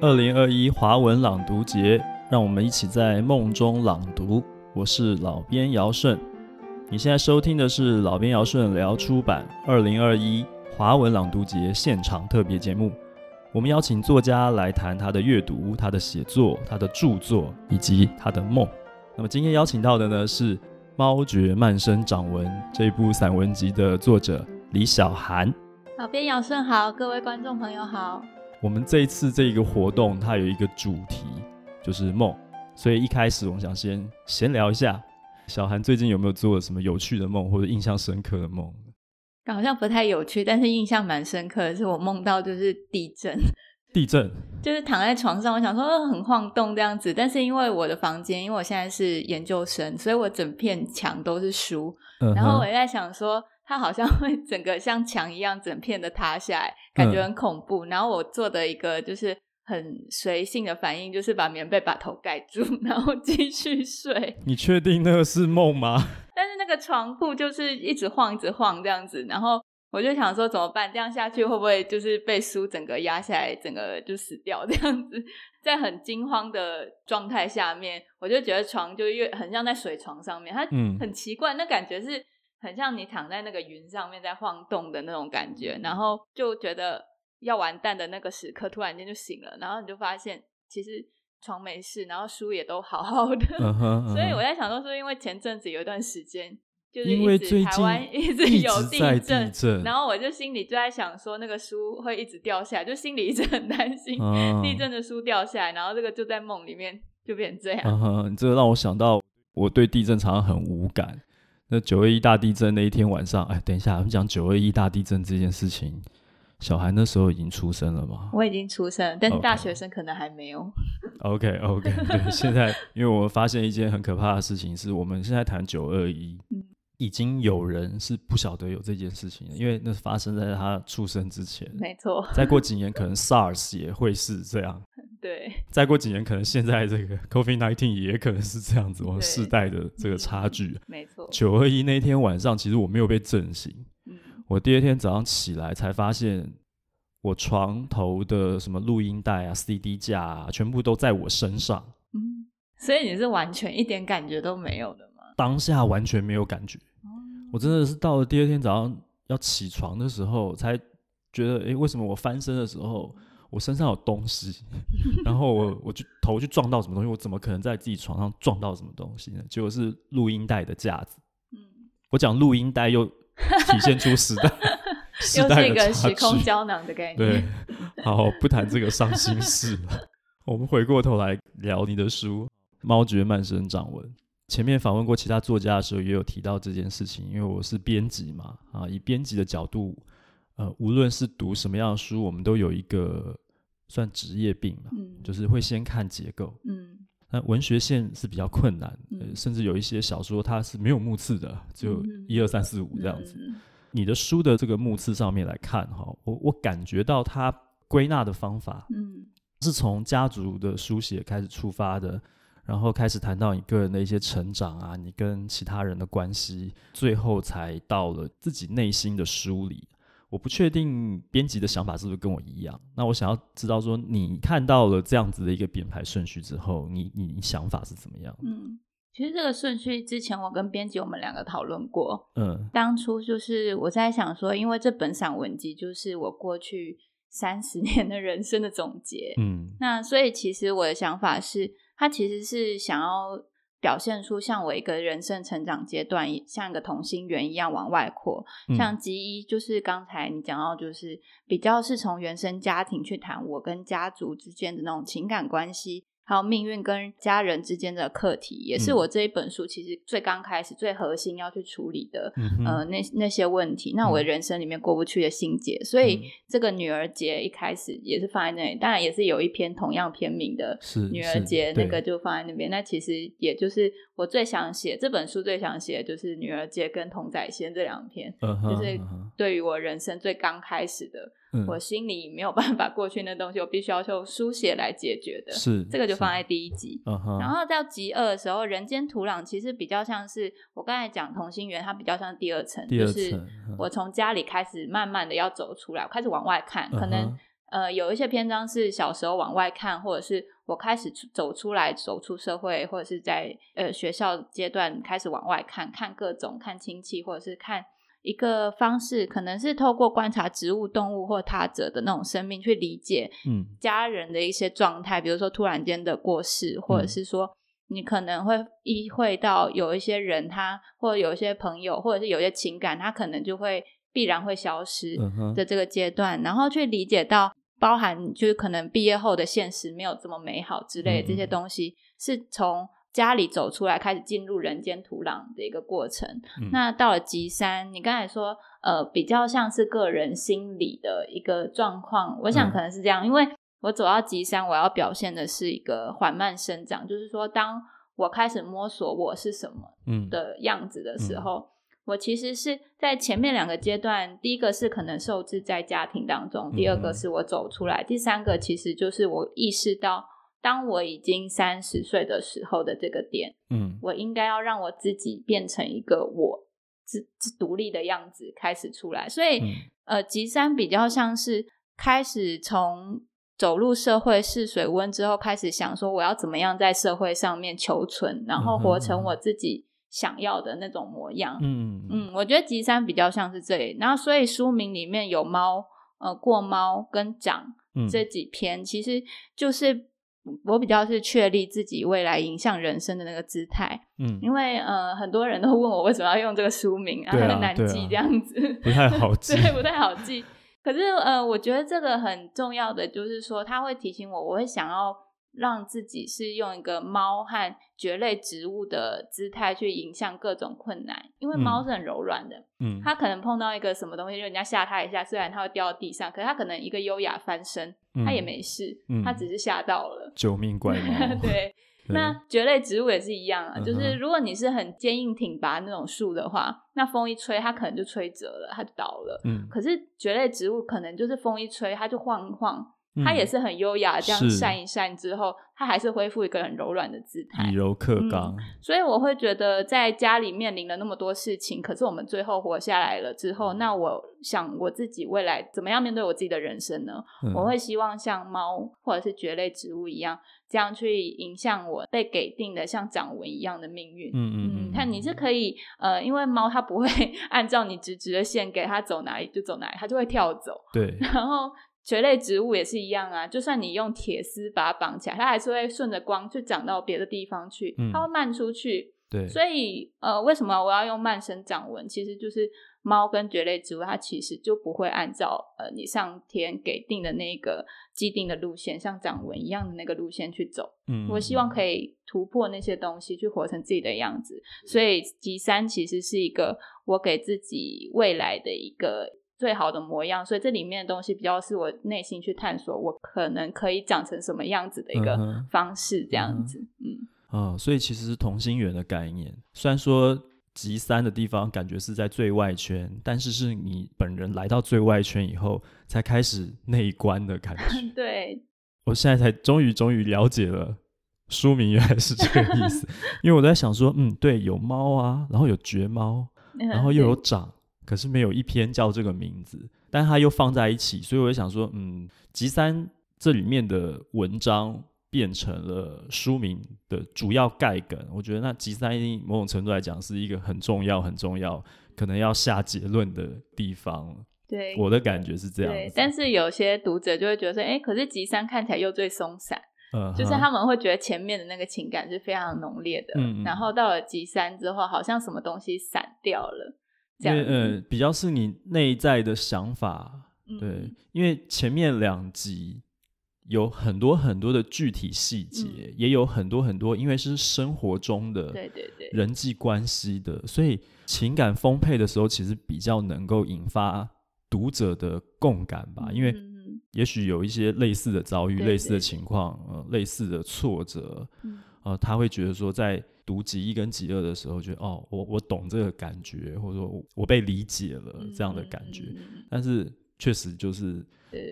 二零二一华文朗读节，让我们一起在梦中朗读。我是老编姚顺，你现在收听的是老编姚顺聊出版二零二一华文朗读节现场特别节目。我们邀请作家来谈他的阅读、他的写作、他的著作以及他的梦。那么今天邀请到的呢是《猫诀慢声掌文》这部散文集的作者李小涵。老编姚顺好，各位观众朋友好。我们这一次这个活动，它有一个主题，就是梦。所以一开始我们想先闲聊一下，小韩最近有没有做了什么有趣的梦，或者印象深刻的梦？好像不太有趣，但是印象蛮深刻的是我梦到就是地震。地震？就是躺在床上，我想说很晃动这样子，但是因为我的房间，因为我现在是研究生，所以我整片墙都是书，嗯、然后我也在想说。它好像 会整个像墙一样整片的塌下来，感觉很恐怖。嗯、然后我做的一个就是很随性的反应，就是把棉被把头盖住，然后继续睡。你确定那个是梦吗？但是那个床铺就是一直晃，一直晃这样子。然后我就想说怎么办？这样下去会不会就是被书整个压下来，整个就死掉这样子？在很惊慌的状态下面，我就觉得床就越很像在水床上面，它很奇怪，嗯、那感觉是。很像你躺在那个云上面在晃动的那种感觉，然后就觉得要完蛋的那个时刻，突然间就醒了，然后你就发现其实床没事，然后书也都好好的。Uh huh, uh huh. 所以我在想说，是因为前阵子有一段时间就是因为台湾一直有地震，地震然后我就心里就在想说，那个书会一直掉下来，就心里一直很担心地震的书掉下来，然后这个就在梦里面就变成这样。Uh huh, 这个让我想到，我对地震常常很无感。那九二一大地震那一天晚上，哎，等一下，我们讲九二一大地震这件事情，小孩那时候已经出生了吗？我已经出生了，但是大学生可能还没有。OK OK，对，现在因为我们发现一件很可怕的事情，是我们现在谈九二一，已经有人是不晓得有这件事情，因为那是发生在他出生之前。没错。再过几年，可能 SARS 也会是这样。对，再过几年，可能现在这个 COVID nineteen 也可能是这样子，我们世代的这个差距。嗯、没错，九二一那天晚上，其实我没有被震醒。嗯、我第二天早上起来才发现，我床头的什么录音带啊、CD 架啊，全部都在我身上。嗯，所以你是完全一点感觉都没有的吗？当下完全没有感觉。嗯、我真的是到了第二天早上要起床的时候，才觉得，哎，为什么我翻身的时候？我身上有东西，然后我我就头去撞到什么东西，我怎么可能在自己床上撞到什么东西呢？结果是录音带的架子。嗯，我讲录音带又体现出时代，时代的又是一个时空胶囊的概念。对，好，不谈这个伤心事了。我们回过头来聊你的书《猫觉慢生掌文》。前面访问过其他作家的时候，也有提到这件事情，因为我是编辑嘛，啊，以编辑的角度。呃，无论是读什么样的书，我们都有一个算职业病嘛，嗯、就是会先看结构。嗯，那文学线是比较困难，嗯呃，甚至有一些小说它是没有目次的，就一二三四五这样子。嗯、你的书的这个目次上面来看，哈，我我感觉到它归纳的方法，嗯，是从家族的书写开始出发的，然后开始谈到你个人的一些成长啊，你跟其他人的关系，最后才到了自己内心的梳理。我不确定编辑的想法是不是跟我一样。那我想要知道说，你看到了这样子的一个编排顺序之后，你你你想法是怎么样？嗯，其实这个顺序之前我跟编辑我们两个讨论过。嗯，当初就是我在想说，因为这本散文集就是我过去三十年的人生的总结。嗯，那所以其实我的想法是，他其实是想要。表现出像我一个人生成长阶段，像一个同心圆一样往外扩。嗯、像吉一就是刚才你讲到，就是比较是从原生家庭去谈我跟家族之间的那种情感关系。还有命运跟家人之间的课题，也是我这一本书其实最刚开始、最核心要去处理的，嗯、呃，那那些问题，那我人生里面过不去的心结，嗯、所以这个女儿节一开始也是放在那里，当然也是有一篇同样篇名的女儿节，那个就放在那边。那其实也就是我最想写这本书最想写的就是女儿节跟童仔仙这两篇，嗯、就是对于我人生最刚开始的。嗯、我心里没有办法过去那东西，我必须要用书写来解决的。是这个就放在第一集。Uh 然后到集二的时候，人间土壤其实比较像是我刚才讲同心圆，它比较像第二层，二层就是我从家里开始慢慢的要走出来，我开始往外看，uh 可能呃，有一些篇章是小时候往外看，或者是我开始走出来，走出社会，或者是在呃学校阶段开始往外看，看各种看亲戚，或者是看一个方式，可能是透过观察植物、动物或他者的那种生命去理解，嗯，家人的一些状态，嗯、比如说突然间的过世，或者是说你可能会意会到有一些人他，或者有一些朋友，或者是有一些情感，他可能就会必然会消失的这个阶段，嗯、然后去理解到。包含就是可能毕业后的现实没有这么美好之类的这些东西，是从家里走出来开始进入人间土壤的一个过程。嗯、那到了吉山，你刚才说呃比较像是个人心理的一个状况，我想可能是这样，嗯、因为我走到吉山，我要表现的是一个缓慢生长，就是说当我开始摸索我是什么的样子的时候。我其实是在前面两个阶段，第一个是可能受制在家庭当中，第二个是我走出来，嗯、第三个其实就是我意识到，当我已经三十岁的时候的这个点，嗯，我应该要让我自己变成一个我自自独立的样子开始出来，所以，嗯、呃，吉三比较像是开始从走入社会试水温之后，开始想说我要怎么样在社会上面求存，然后活成我自己。想要的那种模样，嗯嗯，我觉得吉三比较像是这里，然后所以书名里面有猫，呃，过猫跟长这几篇，嗯、其实就是我比较是确立自己未来影响人生的那个姿态，嗯，因为呃很多人都问我为什么要用这个书名啊，很难记这样子，啊啊、不太好 记，对，不太好记。可是呃，我觉得这个很重要的就是说，他会提醒我，我会想要。让自己是用一个猫和蕨类植物的姿态去迎向各种困难，因为猫是很柔软的，嗯，它可能碰到一个什么东西，就人家吓它一下，虽然它会掉到地上，可是它可能一个优雅翻身，它也没事，它只是吓到了。救命怪猫。对，那蕨类植物也是一样啊，就是如果你是很坚硬挺拔那种树的话，那风一吹，它可能就吹折了，它就倒了。嗯，可是蕨类植物可能就是风一吹，它就晃一晃。它也是很优雅，这样扇一扇之后，它还是恢复一个很柔软的姿态，以柔克刚。嗯，所以我会觉得，在家里面临了那么多事情，可是我们最后活下来了之后，那我想我自己未来怎么样面对我自己的人生呢？嗯，我会希望像猫或者是蕨类植物一样，这样去影响我被给定的像掌纹一样的命运。嗯嗯嗯，看你是可以呃，因为猫它不会 按照你直直的线给它走哪里就走哪里，它就会跳走。对，然后。蕨类植物也是一样啊，就算你用铁丝把它绑起来，它还是会顺着光去长到别的地方去，嗯、它会漫出去。对，所以呃，为什么我要用慢生长纹？其实就是猫跟蕨类植物，它其实就不会按照呃你上天给定的那个既定的路线，像掌纹一样的那个路线去走。嗯，我希望可以突破那些东西，去活成自己的样子。所以级三其实是一个我给自己未来的一个。最好的模样，所以这里面的东西比较是我内心去探索，我可能可以长成什么样子的一个方式，这样子，嗯，嗯，嗯，所以其实是同心圆的概念。虽然说级三的地方感觉是在最外圈，但是是你本人来到最外圈以后，才开始内观的感觉。对，我现在才终于终于了解了书名原来是这个意思，因为我在想说，嗯，对，有猫啊，然后有绝猫，然后又有长。可是没有一篇叫这个名字，但它又放在一起，所以我就想说，嗯，吉三这里面的文章变成了书名的主要概梗，我觉得那吉三某种程度来讲是一个很重要、很重要，可能要下结论的地方。对，我的感觉是这样。对，但是有些读者就会觉得说，哎，可是吉三看起来又最松散，嗯，就是他们会觉得前面的那个情感是非常浓烈的，嗯，然后到了集三之后，好像什么东西散掉了。因为呃，比较是你内在的想法，嗯、对，因为前面两集有很多很多的具体细节，嗯、也有很多很多，因为是生活中的对对对。人际关系的，所以情感丰沛的时候，其实比较能够引发读者的共感吧，嗯、因为也许有一些类似的遭遇、对对对类似的情况、呃，类似的挫折，嗯、呃，他会觉得说在。读极一跟极二的时候，觉得哦，我我懂这个感觉，或者说我被理解了这样的感觉。嗯、但是确实就是，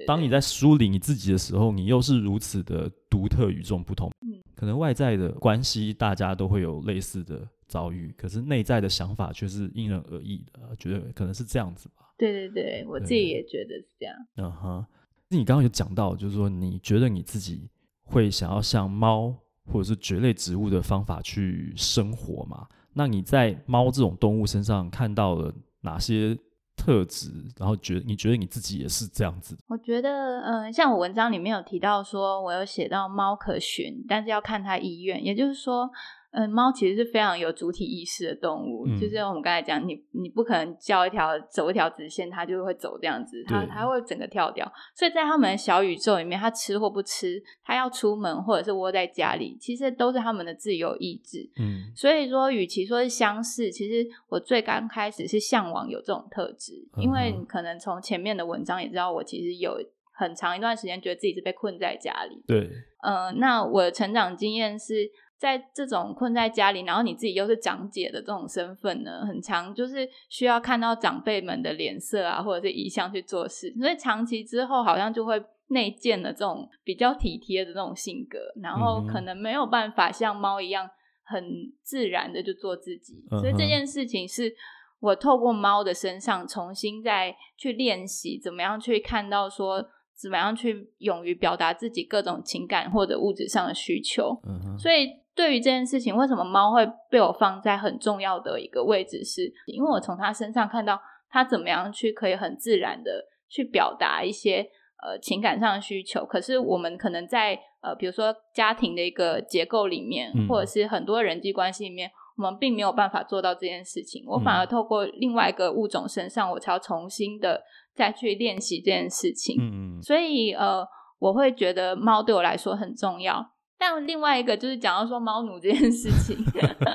当你在梳理你自己的时候，你又是如此的独特与众不同。嗯、可能外在的关系大家都会有类似的遭遇，可是内在的想法却是因人而异的。觉得可能是这样子吧。对对对，我自己也觉得是这样。嗯哼，你刚刚有讲到，就是说你觉得你自己会想要像猫或者是蕨类植物的方法去生活嘛？那你在猫这种动物身上看到了哪些特质？然后觉得你觉得你自己也是这样子？我觉得，嗯、像我文章里面有提到说，我有写到猫可驯，但是要看它意愿，也就是说。嗯，猫其实是非常有主体意识的动物，嗯、就是我们刚才讲，你你不可能叫一条走一条直线，它就会走这样子，它它会整个跳掉。所以在他们的小宇宙里面，它吃或不吃，它要出门或者是窝在家里，其实都是他们的自由意志。嗯，所以说，与其说是相似，其实我最刚开始是向往有这种特质，嗯、因为你可能从前面的文章也知道，我其实有很长一段时间觉得自己是被困在家里。对，嗯、呃，那我的成长经验是。在这种困在家里，然后你自己又是长姐的这种身份呢，很常就是需要看到长辈们的脸色啊，或者是遗像去做事，所以长期之后好像就会内建的这种比较体贴的这种性格，然后可能没有办法像猫一样很自然的就做自己，所以这件事情是我透过猫的身上重新再去练习，怎么样去看到说。怎么样去勇于表达自己各种情感或者物质上的需求？嗯哼。所以对于这件事情，为什么猫会被我放在很重要的一个位置是？是因为我从它身上看到它怎么样去可以很自然的去表达一些呃情感上的需求。可是我们可能在呃比如说家庭的一个结构里面，嗯、或者是很多人际关系里面，我们并没有办法做到这件事情。我反而透过另外一个物种身上，我才要重新的。再去练习这件事情，嗯嗯，所以呃，我会觉得猫对我来说很重要。但另外一个就是讲到说猫奴这件事情，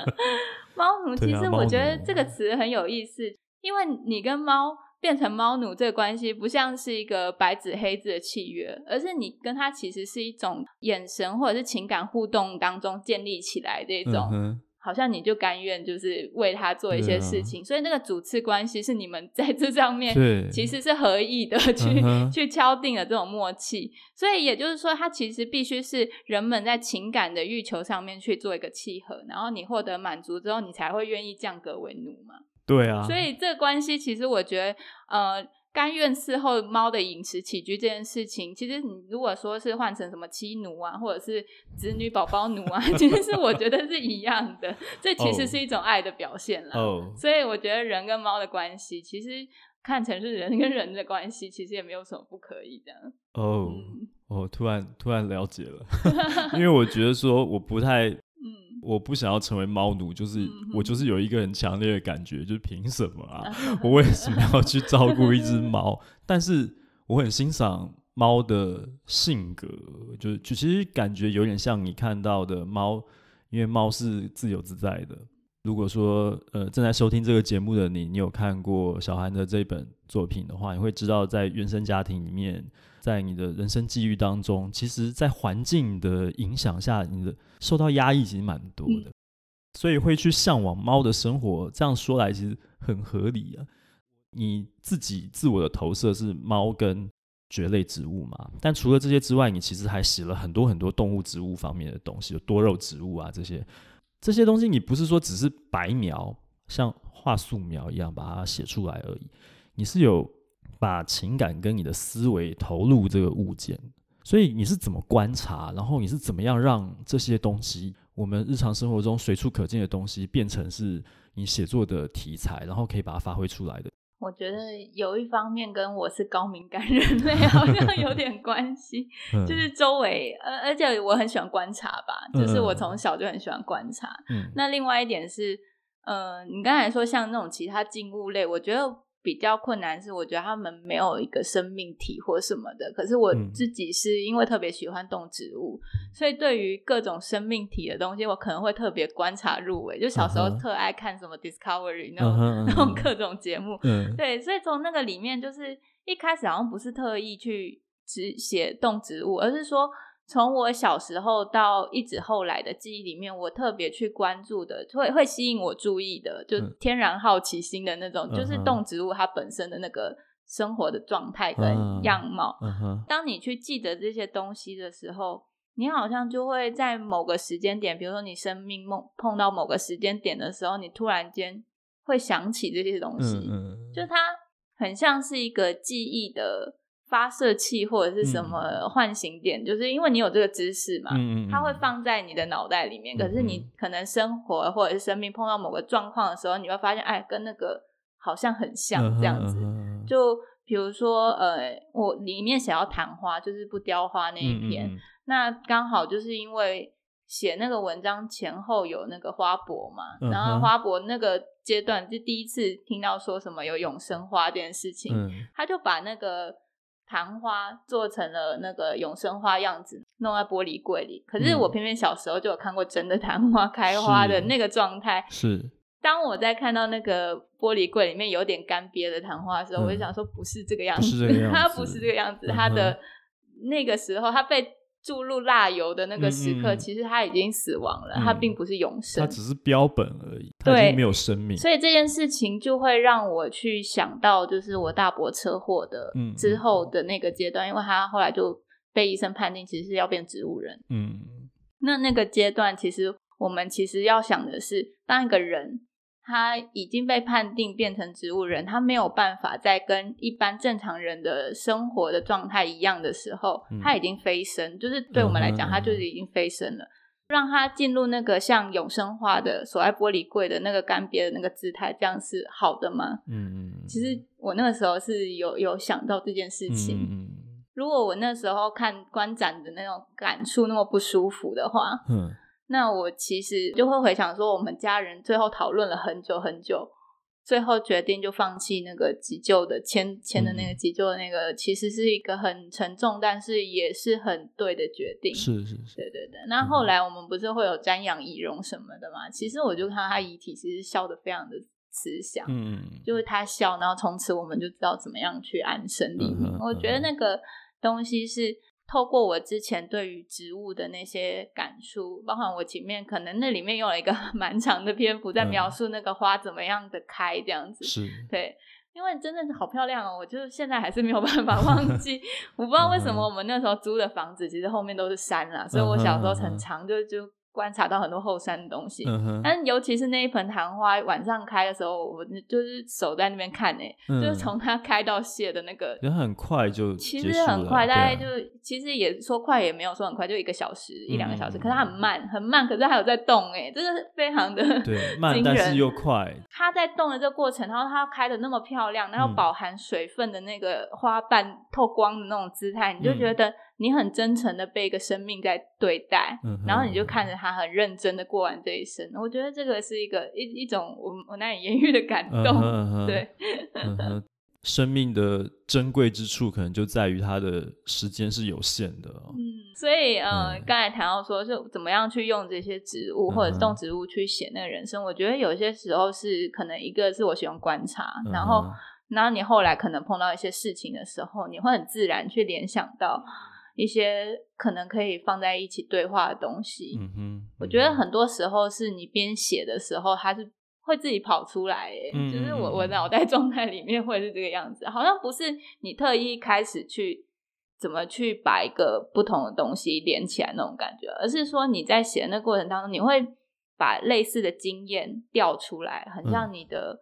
猫奴其实我觉得这个词很有意思，因为你跟猫变成猫奴这个关系，不像是一个白纸黑字的契约，而是你跟它其实是一种眼神或者是情感互动当中建立起来的一种。嗯好像你就甘愿就是为他做一些事情，啊、所以那个主次关系是你们在这上面其实是合意的去，去、嗯、哼去敲定了这种默契。所以也就是说，它其实必须是人们在情感的欲求上面去做一个契合，然后你获得满足之后，你才会愿意降格为奴嘛。对啊。所以这个关系其实我觉得，呃。甘愿伺候猫的饮食起居这件事情，其实你如果说是换成什么妻奴啊，或者是子女宝宝奴啊，其实是我觉得是一样的。这其实是一种爱的表现啦。Oh. Oh. 所以我觉得人跟猫的关系，其实看成是人跟人的关系，其实也没有什么不可以的。哦，我突然突然了解了，因为我觉得说我不太。我不想要成为猫奴，就是、嗯、我就是有一个很强烈的感觉，就是凭什么啊？我为什么要去照顾一只猫？但是我很欣赏猫的性格，就就其实感觉有点像你看到的猫，因为猫是自由自在的。如果说呃正在收听这个节目的你，你有看过小韩的这本作品的话，你会知道在原生家庭里面。在你的人生际遇当中，其实，在环境的影响下，你的受到压抑其实蛮多的，嗯、所以会去向往猫的生活。这样说来，其实很合理啊。你自己自我的投射是猫跟蕨类植物嘛？但除了这些之外，你其实还写了很多很多动物植物方面的东西，有多肉植物啊这些这些东西。你不是说只是白描，像画素描一样把它写出来而已，你是有。把情感跟你的思维投入这个物件，所以你是怎么观察？然后你是怎么样让这些东西，我们日常生活中随处可见的东西，变成是你写作的题材，然后可以把它发挥出来的？我觉得有一方面跟我是高敏感人类 好像有点关系，就是周围，呃，而且我很喜欢观察吧，就是我从小就很喜欢观察。嗯，那另外一点是，呃，你刚才说像那种其他静物类，我觉得。比较困难是，我觉得他们没有一个生命体或什么的。可是我自己是因为特别喜欢动植物，嗯、所以对于各种生命体的东西，我可能会特别观察入微。就小时候特爱看什么 Discovery 那种、uh huh. 那种各种节目，uh huh. 对，所以从那个里面，就是一开始好像不是特意去只写动植物，而是说。从我小时候到一直后来的记忆里面，我特别去关注的，会会吸引我注意的，就天然好奇心的那种，嗯、就是动植物它本身的那个生活的状态跟样貌。当你去记得这些东西的时候，你好像就会在某个时间点，比如说你生命梦碰到某个时间点的时候，你突然间会想起这些东西，就它很像是一个记忆的。发射器或者是什么唤醒点，嗯、就是因为你有这个知识嘛，它会放在你的脑袋里面。嗯、可是你可能生活或者是生命碰到某个状况的时候，你会发现，哎，跟那个好像很像这样子。嗯、就比如说，呃，我里面想要昙花，就是不雕花那一篇，嗯、那刚好就是因为。写那个文章前后有那个花博嘛，嗯、然后花博那个阶段就第一次听到说什么有永生花这件事情，嗯、他就把那个昙花做成了那个永生花样子，弄在玻璃柜里。可是我偏偏小时候就有看过真的昙花开花的那个状态。是，当我在看到那个玻璃柜里面有点干瘪的昙花的时候，嗯、我就想说不是这个样子，它不，是这个样子，它、嗯、的那个时候它被。注入蜡油的那个时刻，嗯嗯，其实他已经死亡了，嗯、他并不是永生，他只是标本而已，他已经没有生命。所以这件事情就会让我去想到，就是我大伯车祸的之后的那个阶段，因为他后来就被医生判定其实是要变植物人。嗯，那那个阶段，其实我们其实要想的是，当一个人。他已经被判定变成植物人，他没有办法再跟一般正常人的生活的状态一样的时候，嗯、他已经飞升，就是对我们来讲，嗯、他就是已经飞升了。让他进入那个像永生花的锁在玻璃柜的那个干瘪的那个姿态，这样是好的吗？嗯嗯。其实我那个时候是有有想到这件事情。嗯嗯。如果我那时候看观展的那种感触那么不舒服的话，嗯。那我其实就会回想说，我们家人最后讨论了很久很久，最后决定就放弃那个急救的签签的那个急救的那个，嗯、其实是一个很沉重，但是也是很对的决定。是是是，对对对。那后来我们不是会有瞻仰仪容什么的吗？嗯、其实我就看到他遗体，其实笑得非常的慈祥，嗯，就是他笑，然后从此我们就知道怎么样去安身立命。嗯、我觉得那个东西是。透过我之前对于植物的那些感触，包括我前面可能那里面用了一个 蛮长的篇幅在描述那个花怎么样的开，这样子，是对，因为真的是好漂亮哦，我就现在还是没有办法 忘记。我不知道为什么我们那时候租的房子其实后面都是山啦，所以我小时候很长就就。观察到很多后山的东西，嗯、哼但尤其是那一盆昙花晚上开的时候，我就是守在那边看诶，嗯、就是从它开到谢的那个，人很快就其实很快，大概就、啊、其实也说快也没有说很快，就一个小时、嗯、一两个小时，可是它很慢很慢，可是它还有在动诶，真的是非常的对慢，但是又快。它在动的这个过程，然后它开的那么漂亮，然后饱含水分的那个花瓣透光的那种姿态，你就觉得。你很真诚的被一个生命在对待，嗯、然后你就看着他很认真的过完这一生。我觉得这个是一个一一种我我难以言喻的感动。嗯、对、嗯，生命的珍贵之处可能就在于它的时间是有限的。嗯，所以呃，刚、嗯、才谈到说，就怎么样去用这些植物或者动植物去写那个人生，嗯、我觉得有些时候是可能一个是我喜欢观察，嗯、然后然后你后来可能碰到一些事情的时候，你会很自然去联想到。一些可能可以放在一起对话的东西，嗯哼，嗯哼，我觉得很多时候是你边写的时候，它是会自己跑出来，哎，嗯，就是我我脑袋状态里面会是这个样子，好像不是你特意开始去怎么去把一个不同的东西连起来那种感觉，而是说你在写的那过程当中，你会把类似的经验调出来，很像你的、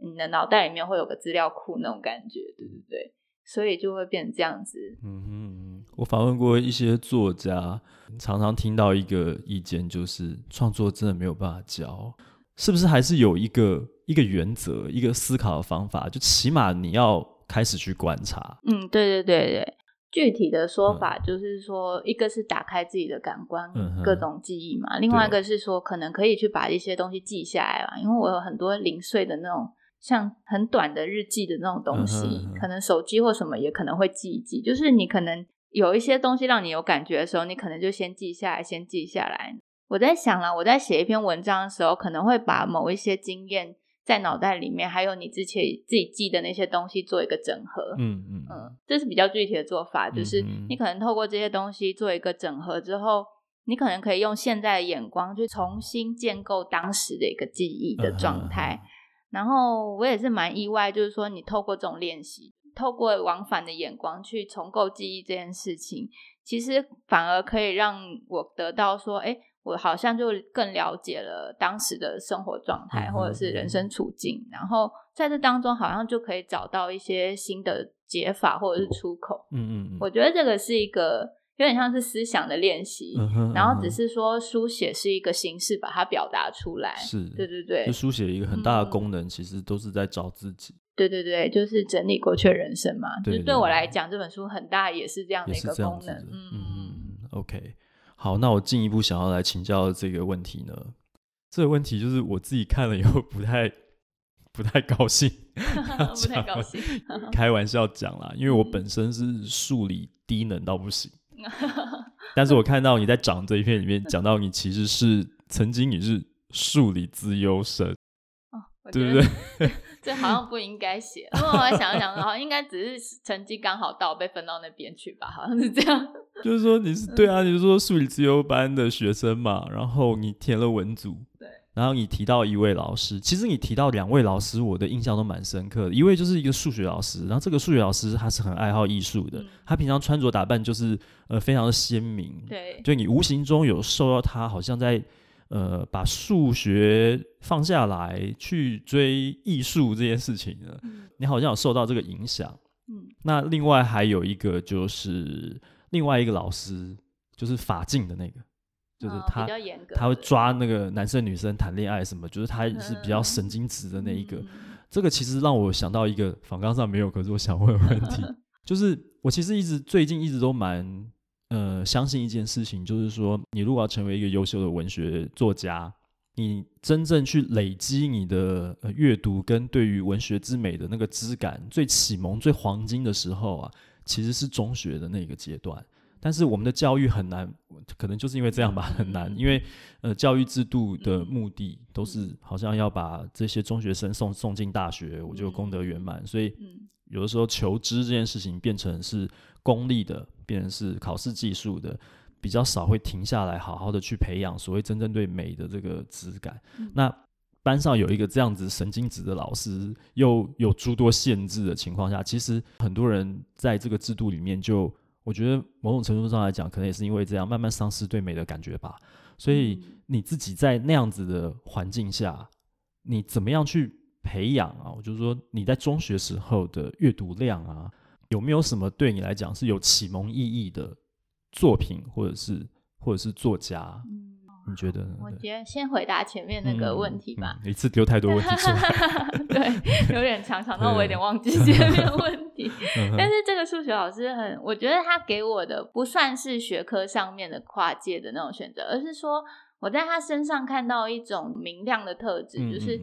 嗯、你的脑袋里面会有个资料库那种感觉，对不对？所以就会变成这样子，嗯哼。我访问过一些作家，常常听到一个意见，就是创作真的没有办法教，是不是？还是有一个一个原则，一个思考的方法，就起码你要开始去观察。嗯，对对对对，具体的说法就是说，嗯、一个是打开自己的感官，各种记忆嘛；另外一个是说，可能可以去把一些东西记下来嘛。因为我有很多零碎的那种，像很短的日记的那种东西，嗯、可能手机或什么也可能会记一记，就是你可能。有一些东西让你有感觉的时候，你可能就先记下来，先记下来。我在想了，我在写一篇文章的时候，可能会把某一些经验在脑袋里面，还有你之前自己记的那些东西做一个整合。嗯嗯嗯，这是比较具体的做法，就是你可能透过这些东西做一个整合之后，你可能可以用现在的眼光去重新建构当时的一个记忆的状态。然后我也是蛮意外，就是说你透过这种练习。透过往返的眼光去重构记忆这件事情，其实反而可以让我得到说，哎，我好像就更了解了当时的生活状态或者是人生处境，嗯、然后在这当中好像就可以找到一些新的解法或者是出口。嗯嗯嗯，我觉得这个是一个有点像是思想的练习，嗯哼嗯哼，然后只是说书写是一个形式，把它表达出来。是，对对对，就书写一个很大的功能，其实都是在找自己。对对对，就是整理过去的人生嘛。对，对，对，就对我来讲，这本书很大也是这样的一个功能。嗯嗯，OK，好，那我进一步想要来请教这个问题呢。这个问题就是我自己看了以后不太不太高兴，不太高兴 开玩笑讲啦，因为我本身是数理低能到不行，但是我看到你在长这一篇里面讲到你其实是曾经你是数理资优生。对不对？这好像不应该写。如果我想一想好像，应该只是成绩刚好到被分到那边去吧，好像是这样。就是说你是对啊，你是说数理资优班的学生嘛，然后你填了文组，对，然后你提到一位老师，其实你提到两位老师，我的印象都蛮深刻的。一位就是一个数学老师，然后这个数学老师他是很爱好艺术的，嗯、他平常穿着打扮就是呃非常的鲜明，对，就你无形中有受到他好像在。呃，把数学放下来去追艺术这件事情呢，嗯，你好像有受到这个影响。嗯，那另外还有一个就是另外一个老师，就是法镜的那个，就是他，他会抓那个男生女生谈恋爱什么，就是他是比较神经质的那一个。嗯，这个其实让我想到一个访纲上没有，可是我想问的问题，就是我其实一直最近一直都蛮。呃，相信一件事情，就是说，你如果要成为一个优秀的文学作家，你真正去累积你的呃阅读跟对于文学之美的那个质感，最启蒙、最黄金的时候啊，其实是中学的那个阶段。但是我们的教育很难，可能就是因为这样吧，很难，因为呃，教育制度的目的都是好像要把这些中学生送送进大学，我就功德圆满，所以有的时候求知这件事情变成是功利的。变成是考试技术的，比较少会停下来好好的去培养所谓真正对美的这个质感。嗯。那班上有一个这样子神经质的老师，又有诸多限制的情况下，其实很多人在这个制度里面就，就我觉得某种程度上来讲，可能也是因为这样，慢慢丧失对美的感觉吧。所以你自己在那样子的环境下，你怎么样去培养啊？我就是说你在中学时候的阅读量啊。有没有什么对你来讲是有启蒙意义的作品，或者是或者是作家？嗯，你觉得？我觉得先回答前面那个问题吧。嗯嗯、一次丢太多问题出来，对，有点长，长到我有点忘记前面问 题。但是这个数学老师很，我觉得他给我的不算是学科上面的跨界的那种选择，而是说我在他身上看到一种明亮的特质，嗯、就是。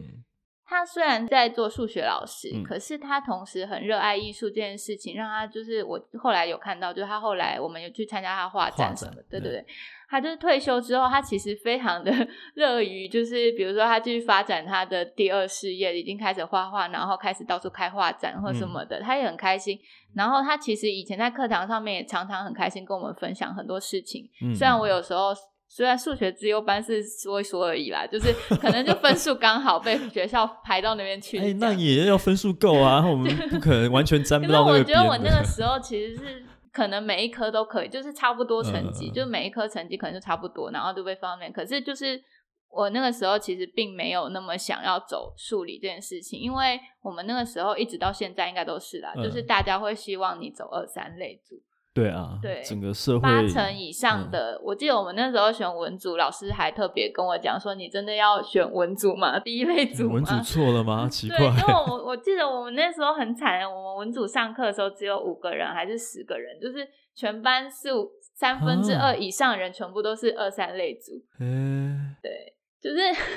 他虽然在做数学老师，嗯，可是他同时很热爱艺术这件事情，让他就是我后来有看到，就是他后来我们有去参加他画展什么，对对对，他就是退休之后，他其实非常的 乐于，就是比如说他继续发展他的第二事业，已经开始画画，然后开始到处开画展或什么的，嗯，他也很开心。然后他其实以前在课堂上面也常常很开心跟我们分享很多事情，嗯，虽然我有时候。虽然数学资优班是说一说而已啦，就是可能就分数刚好被学校排到那边去。哎、欸，那也要分数够啊，我们 不可能完全沾不到那。我觉得我那个 时候其实是可能每一科都可以，就是差不多成绩，嗯、就每一科成绩可能就差不多，然后就被放那边。可是就是我那个时候其实并没有那么想要走数理这件事情，因为我们那个时候一直到现在应该都是啦，嗯、就是大家会希望你走二三类组。对啊，对，整个社会八成以上的、嗯，我记得我们那时候选文组，老师还特别跟我讲说：“你真的要选文组吗？第一类组吗？”文 组错了吗？奇怪。对，因为我我记得我们那时候很惨，我们文组上课的时候只有五个人还是十个人，就是全班四五三分之二以上的人全部都是二三类组。嗯，对，就是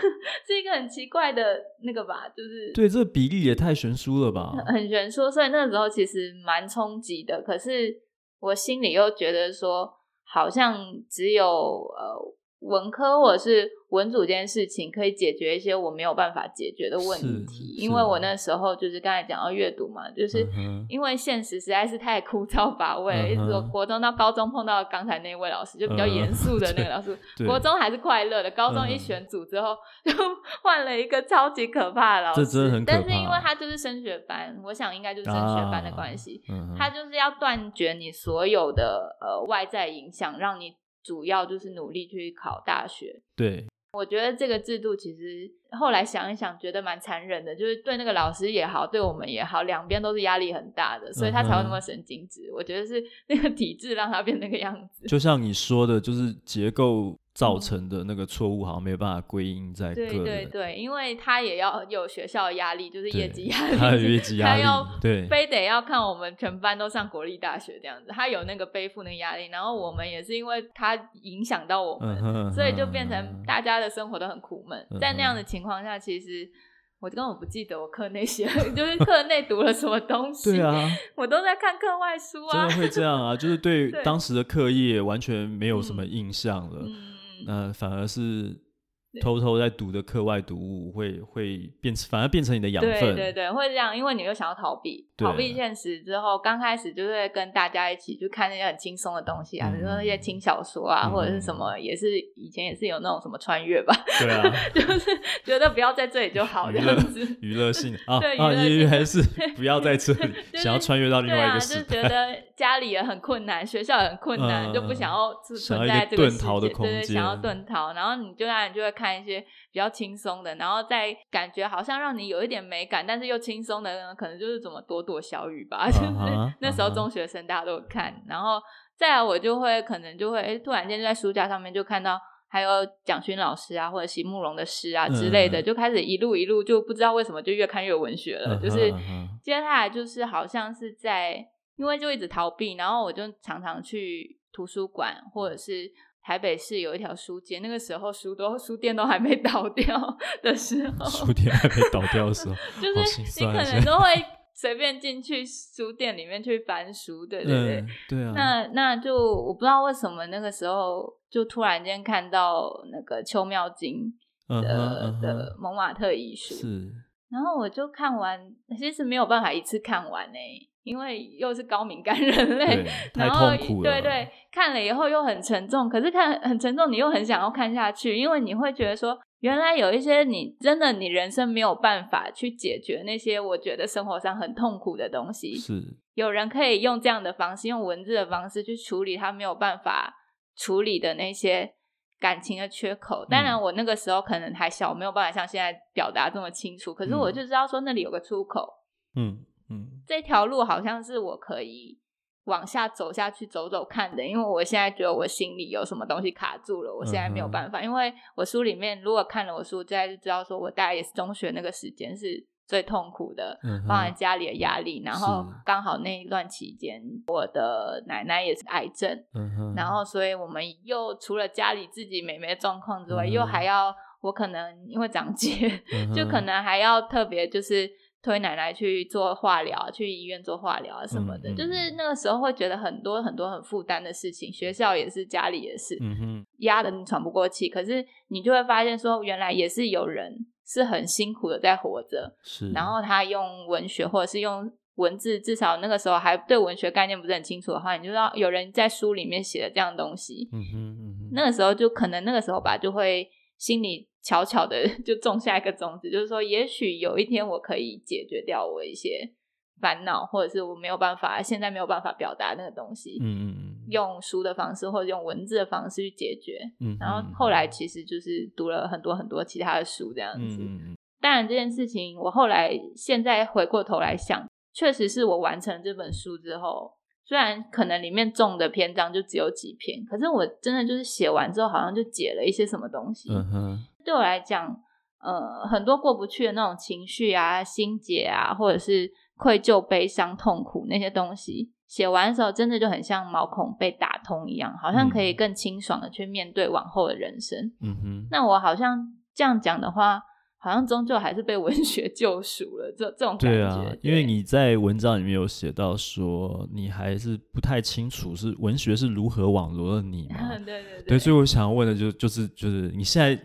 是一个很奇怪的那个吧，就是对这个比例也太悬殊了吧，很悬殊，所以那个时候其实蛮冲击的，可是。我心里又觉得说，好像只有呃文科或者是文组这件事情可以解决一些我没有办法解决的问题，因为我那时候就是刚才讲到阅读嘛，就是因为现实实在是太枯燥乏味，一直从国中到高中碰到刚才那位老师就比较严肃的那个老师，国中还是快乐的，高中一选组之后就 换了一个超级可怕的老师，这真的很。可怕。但是因为。他就是升学班，我想应该就是升学班的关系，他就是要断绝你所有的呃外在影响，让你。主要就是努力去考大学。对。我觉得这个制度其实后来想一想，觉得蛮残忍的，就是对那个老师也好，对我们也好，两边都是压力很大的，所以他才会那么神经质。嗯、我觉得是那个体制让他变那个样子。就像你说的，就是结构。造成的那个错误好像没有办法归因在个人。对对对，因为他也要有学校的压力，就是业绩压 力，他有业绩压力，他要对，非得要看我们全班都上国立大学这样子，他有那个背负那个压力，然后我们也是因为他影响到我们，嗯、所以就变成大家的生活都很苦闷。嗯、在那样的情况下，其实我根本不记得我课内写，就是课内读了什么东西，对啊，我都在看课外书啊，真的会这样啊，就是 对当时的课业完全没有什么印象了。嗯嗯那反而是。偷偷在读的课外读物会会变，反而变成你的养分。对对对，会这样，因为你又想要逃避，逃避现实之后，刚开始就会跟大家一起去看那些很轻松的东西啊，比如说那些轻小说啊，或者是什么，也是以前也是有那种什么穿越吧。对啊，就是觉得不要在这里就好这样子，娱乐性 啊，对，还是不要在这里，想要穿越到另外一个就觉得家里也很困难，学校也很困难，就不想要存在这个遁逃的空间，想要遁逃，然后你就让你就会看。看一些比较轻松的，然后再感觉好像让你有一点美感，但是又轻松的，可能就是怎么躲躲小雨吧。Uh huh, 就是那时候中学生大家都有看，uh huh. 然后再来我就会可能就会哎，突然间就在书架上面就看到还有蒋勋老师啊，或者席慕蓉的诗啊之类的，uh. 就开始一路一路就不知道为什么就越看越文学了。Uh. 就是接下来就是好像是在因为就一直逃避，然后我就常常去图书馆或者是。台北市有一条书街，那个时候书都书店都还没倒掉的时候，书店还没倒掉的时候，就是你可能都会随便进去书店里面去翻书，对对对，嗯、对啊。那那就我不知道为什么那个时候就突然间看到那个邱妙金的、uh uh. 的蒙马特遗书，是，然后我就看完，其实没有办法一次看完诶、欸。因为又是高敏感人类，然后对对，看了以后又很沉重，可是看很沉重，你又很想要看下去，因为你会觉得说，原来有一些你真的你人生没有办法去解决那些我觉得生活上很痛苦的东西，是有人可以用这样的方式，用文字的方式去处理他没有办法处理的那些感情的缺口。当然，我那个时候可能还小，没有办法像现在表达这么清楚，可是我就知道说那里有个出口，嗯。嗯，这条路好像是我可以往下走下去走走看的，因为我现在觉得我心里有什么东西卡住了，我现在没有办法。嗯、因为我书里面如果看了我书，大家就知道说我大概也是中学那个时间是最痛苦的，嗯、哼。包含家里的压力，然后刚好那一段期间我的奶奶也是癌症，嗯、然后所以我们又除了家里自己妹妹的状况之外，嗯、又还要我可能因为长 姐，嗯、就可能还要特别就是。推奶奶去做化疗，去医院做化疗啊什么的，嗯嗯、就是那个时候会觉得很多很多很负担的事情，学校也是，家里也是，压得你喘不过气。可是你就会发现说，原来也是有人是很辛苦的在活着，是。然后他用文学或者是用文字，至少那个时候还对文学概念不是很清楚的话，你就知道有人在书里面写了这样的东西，嗯哼嗯哼，那个时候就可能那个时候吧，就会心里。悄悄的 就种下一个种子，就是说，也许有一天我可以解决掉我一些烦恼，或者是我没有办法现在没有办法表达那个东西，嗯嗯用书的方式或者用文字的方式去解决，嗯，然后后来其实就是读了很多很多其他的书这样子。嗯，当然这件事情我后来现在回过头来想，确实是我完成这本书之后。虽然可能里面中的篇章就只有几篇，可是我真的就是写完之后，好像就解了一些什么东西。嗯哼，对我来讲，呃，很多过不去的那种情绪啊、心结啊，或者是愧疚、悲伤、痛苦那些东西，写完的时候，真的就很像毛孔被打通一样，好像可以更清爽的去面对往后的人生。嗯哼，那我好像这样讲的话。好像终究还是被文学 救赎了，这这种感觉。对啊，对，因为你在文章里面有写到说，你还是不太清楚是文学是如何网罗了你 嘛？对对对。对，所以我想要问的就就是就是你现在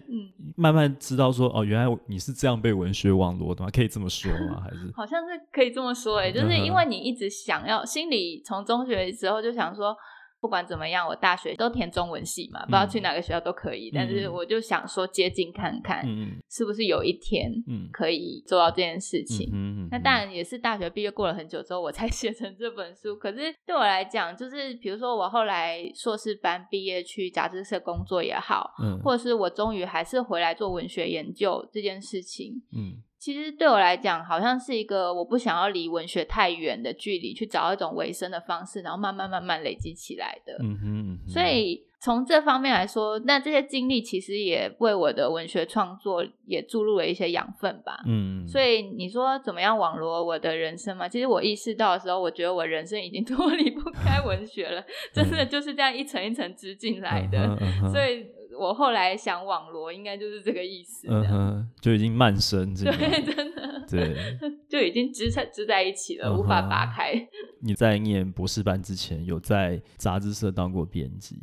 慢慢知道说，哦，原来你是这样被文学网罗的吗？可以这么说吗？还是？好像是可以这么说诶，就是因为你一直想要，心里从中学的时候就想说。不管怎么样，我大学都填中文系嘛，不知道去哪个学校都可以。嗯、但是我就想说接近看看，是不是有一天可以做到这件事情。那当然也是大学毕业过了很久之后，我才 写成这本书。可是对我来讲，就是比如说我后来硕士班毕业去杂志社工作也好，嗯、或者是我终于还是回来做文学研究这件事情，嗯其实对我来讲，好像是一个我不想要离文学太远的距离，去找一种维生的方式，然后慢慢慢慢累积起来的。嗯哼，嗯哼。所以从这方面来说，那这些经历其实也为我的文学创作也注入了一些养分吧。嗯。所以你说怎么样网罗我的人生嘛？其实我意识到的时候，我觉得我人生已经 脱离不开文学了，真的就是这样一层一层织进来的。嗯嗯嗯、所以。我后来想网罗，应该就是这个意思。嗯哼，就已经慢生，对，真的，对，就已经织在织在一起了，无法拔开。你在念博士班之前，有在杂志社当过编辑，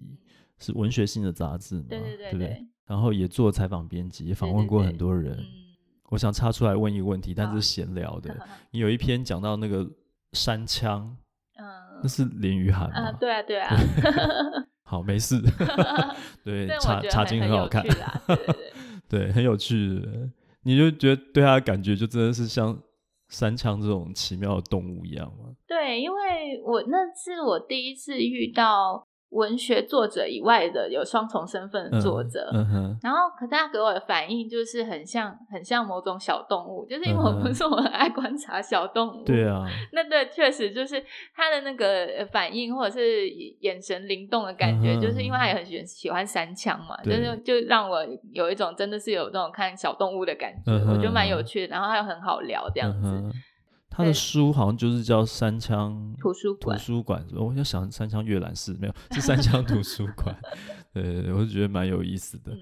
是文学性的杂志吗？对对对对。然后也做采访编辑，也访问过很多人。我想插出来问一个问题，但是闲聊的。你有一篇讲到那个山枪，嗯，那是林雨涵吗？对啊，对啊。好，没事。对，茶茶金很好看，对，对，对，对，很有趣。你就觉得对他的感觉，就真的是像三枪这种奇妙的动物一样吗？对，因为我那是我第一次遇到。文学作者以外的有双重身份的作者，嗯嗯、然后可他给我的反应就是很像很像某种小动物，就是因为我不是我很爱观察小动物，对啊，那对确实就是他的那个反应或者是眼神灵动的感觉，嗯、就是因为他也很喜欢喜欢三枪嘛，就是就让我有一种真的是有这种看小动物的感觉，嗯、我觉得蛮有趣的，然后他又很好聊这样子。嗯他的书好像就是叫《三枪图书馆》，图书馆，我就想三枪阅览室没有，是三枪图书馆。对，我就觉得蛮有意思的。嗯、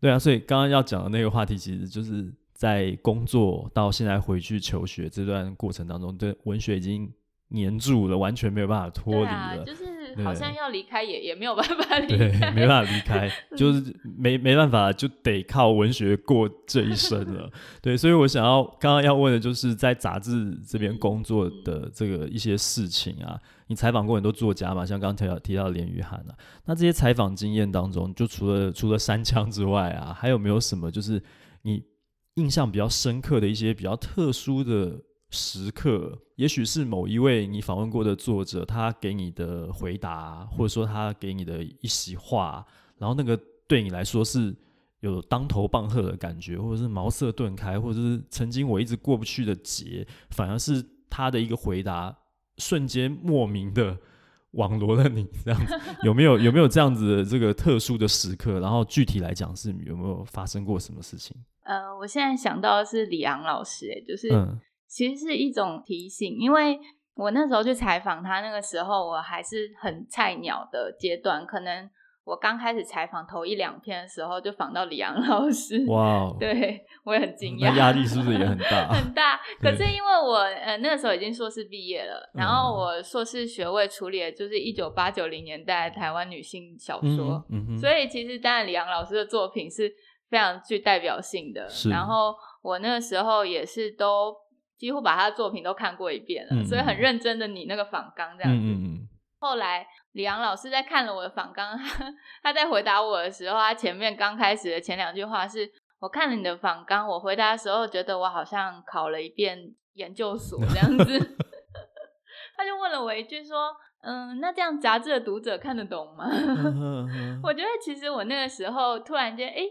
对啊，所以刚刚要讲的那个话题，其实就是在工作到现在回去求学这段过程当中，对文学已经黏住了，完全没有办法脱离了。啊、就是。好像要离开也也没有办法离开，对，没办法离开，就是没没办法，就得靠文学过这一生了。对，所以我想要刚刚要问的就是在杂志这边工作的这个一些事情啊，你采访过很多作家嘛，像刚刚提到提到连俞涵啊，那这些采访经验当中，就除了除了三枪之外啊，还有没有什么就是你印象比较深刻的一些比较特殊的？时刻，也许是某一位你访问过的作者，他给你的回答，或者说他给你的一席话，然后那个对你来说是有当头棒喝的感觉，或者是茅塞顿开，或者是曾经我一直过不去的结，反而是他的一个回答，瞬间莫名的网罗了你，这样子有没有有没有这样子的这个特殊的时刻？然后具体来讲是有没有发生过什么事情？呃，我现在想到的是李昂老师，哎，就是。嗯其实是一种提醒，因为我那时候去采访他，那个时候我还是很菜鸟的阶段，可能我刚开始采访头一两篇的时候就访到李阳老师，哇对我也很惊讶，压力是不是也很大？很大。可是因为我呃那个时候已经硕士毕业了，然后我硕士学位处理的就是一九八九零年代台湾女性小说，嗯嗯、所以其实当然李阳老师的作品是非常具代表性的。是然后我那个时候也是都。几乎把他的作品都看过一遍了，嗯、所以很认真的你那个访纲这样子。嗯嗯、后来李昂老师在看了我的访纲，他在回答我的时候，他前面刚开始的前两句话是：“我看了你的访纲，我回答的时候觉得我好像考了一遍研究所 这样子。”他就问了我一句说：“嗯，那这样杂志的读者看得懂吗？”我觉得其实我那个时候突然间哎